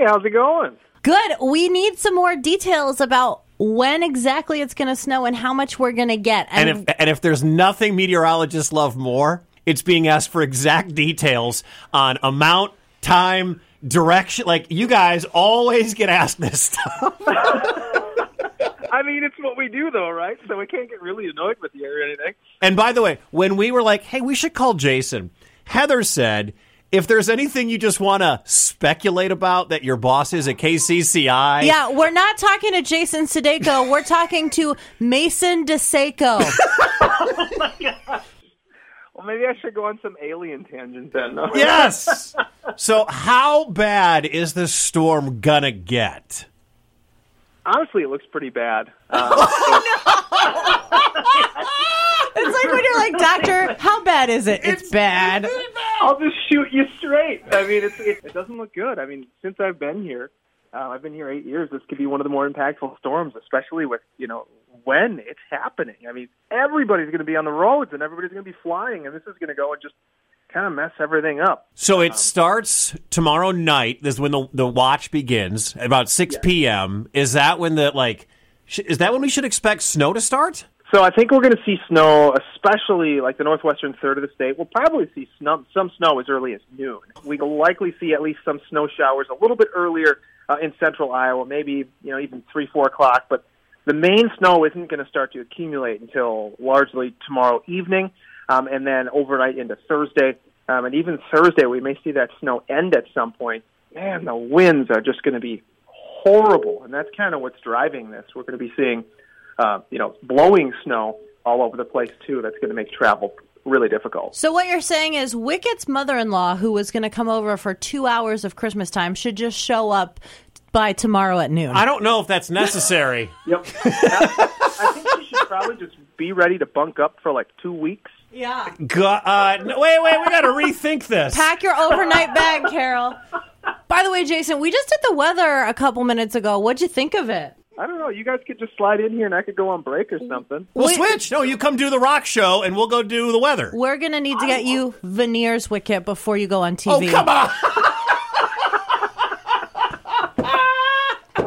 Hey, how's it going? Good. We need some more details about when exactly it's going to snow and how much we're going to get. And if and if there's nothing meteorologists love more, it's being asked for exact details on amount, time, direction. Like you guys always get asked this stuff. I mean, it's what we do, though, right? So we can't get really annoyed with you or anything. And by the way, when we were like, "Hey, we should call Jason," Heather said, "If there's anything you just want to speculate about that your boss is at KCCI, yeah, we're not talking to Jason Sudeiko. We're talking to Mason DeSeco. Oh my gosh. Well, maybe I should go on some alien tangent then. no? yes." so, how bad is this storm gonna get? Honestly, it looks pretty bad. Oh, it's like when you're like, Doctor, how bad is it? It's, bad. I'll just shoot you straight. I mean, it's, it, it doesn't look good. I mean, since I've been here, uh, I've been here eight years. This could be one of the more impactful storms, especially with you know when it's happening. I mean, everybody's going to be on the roads and everybody's going to be flying, and this is going to go and just kind of mess everything up. So it starts tomorrow night. This is when the the watch begins at about six p.m. Is that when the like? Sh- is that when we should expect snow to start? So I think we're going to see snow, especially like the northwestern third of the state. We'll probably see snow, some snow as early as noon. We will likely see at least some snow showers a little bit earlier uh, in central Iowa, maybe you know even three, four o'clock. But the main snow isn't going to start to accumulate until largely tomorrow evening, um, and then overnight into Thursday. Um, and even Thursday, we may see that snow end at some point. Man, the winds are just going to be horrible, and that's kind of what's driving this. We're going to be seeing uh, you know, blowing snow all over the place too. That's going to make travel really difficult. So what you're saying is Wicket's mother-in-law, who was going to come over for two hours of Christmas time, should just show up by tomorrow at noon. I don't know if that's necessary. Yep. I think you should probably just be ready to bunk up for like two weeks. yeah. Go- uh, no, wait, wait, we got to rethink this. Pack your overnight bag, Carol. By the way, Jason, we just did the weather a couple minutes ago. What'd you think of it? I don't know. You guys could just slide in here, and I could go on break or something. We'll Wait- switch. No, you come do the rock show, and we'll go do the weather. We're gonna need to get you veneers, Wicket, before you go on TV. Oh, come on.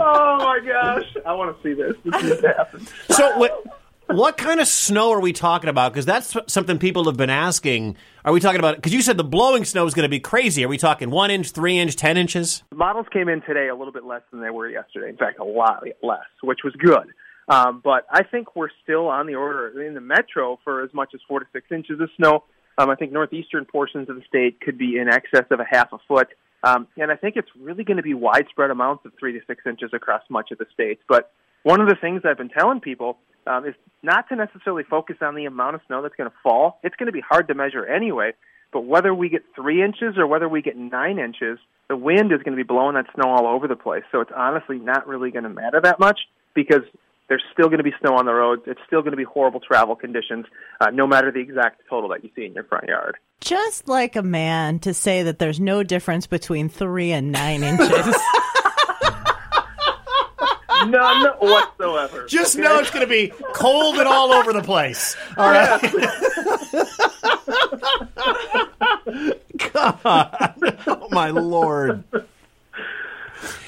Oh my gosh! I want to see this. This needs to happen. So, what, what kind of snow are we talking about? Because that's something people have been asking. Are we talking about? Because you said the blowing snow is going to be crazy. Are we talking one inch, three inch, ten inches? The models came in today a little bit less than they were yesterday. In fact, a lot less, which was good. Um, but I think we're still on the order in the metro for as much as four to six inches of snow. Um, I think northeastern portions of the state could be in excess of a half a foot. Um, and I think it's really going to be widespread amounts of three to six inches across much of the state. But one of the things I've been telling people um, is not to necessarily focus on the amount of snow that's going to fall. It's going to be hard to measure anyway. But whether we get three inches or whether we get nine inches, the wind is going to be blowing that snow all over the place. So it's honestly not really going to matter that much because there's still going to be snow on the roads. It's still going to be horrible travel conditions, uh, no matter the exact total that you see in your front yard. Just like a man to say that there's no difference between three and nine inches. None whatsoever. Just Okay? know it's going to be cold and all over the place. All right. God. Oh, my Lord.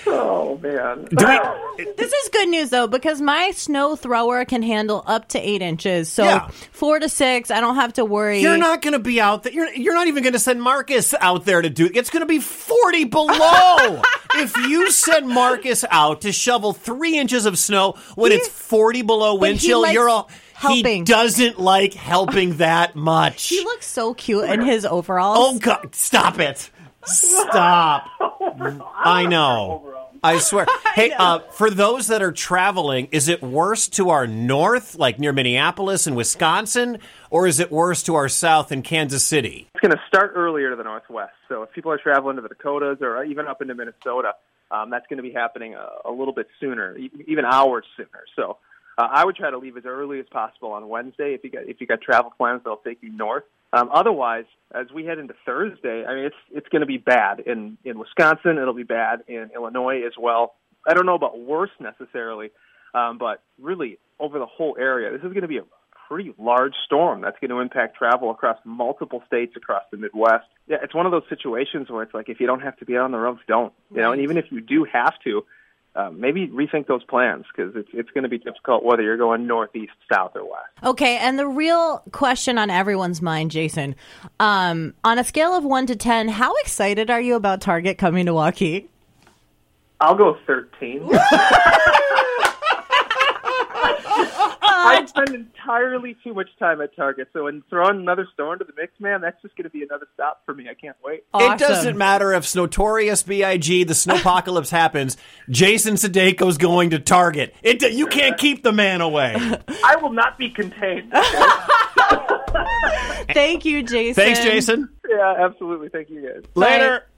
Oh man. Do we, this is good news though, because my snow thrower can handle up to eight inches. So Yeah. four to six, I don't have to worry. You're not going to be out there. You're, you're not even going to send Marcus out there to do It's going to be 40 below. if you send Marcus out to shovel three inches of snow when it's 40 below wind chill, you're all. helping. He doesn't like helping that much. He looks so cute in his overalls. oh, God. Stop it. Stop. I know. I swear. Hey, uh, for those that are traveling, is it worse to our north, like near Minneapolis and Wisconsin, or is it worse to our south in Kansas City? It's going to start earlier to the northwest. So if people are traveling to the Dakotas or even up into Minnesota, um, that's going to be happening a, a little bit sooner, e- even hours sooner. So uh, I would try to leave as early as possible on Wednesday if you got if you got travel plans that'll take you north. Um, otherwise, as we head into Thursday, I mean it's it's going to be bad in in Wisconsin. It'll be bad in Illinois as well. I don't know about worse necessarily, um, but really over the whole area, this is going to be a pretty large storm that's going to impact travel across multiple states across the Midwest. Yeah, it's one of those situations where it's like if you don't have to be on the roads, don't. You know, and even if you do have to, uh, maybe rethink those plans because it's it's going to be difficult whether you're going northeast, south, or west. Okay, and the real question on everyone's mind, Jason, um, on a scale of one to ten, how excited are you about Target coming to Waukee? I'll go thirteen. I spend entirely too much time at Target, so when throwing another store into the mix, man, that's just going to be another stop for me. I can't wait. Awesome. It doesn't matter if it's Notorious B.I.G. the snowpocalypse happens. Jason Sudeiko's going to Target. It you can't keep the man away. I will not be contained. Thank you, Jason. Thanks, Jason. yeah, absolutely. Thank you guys. Later.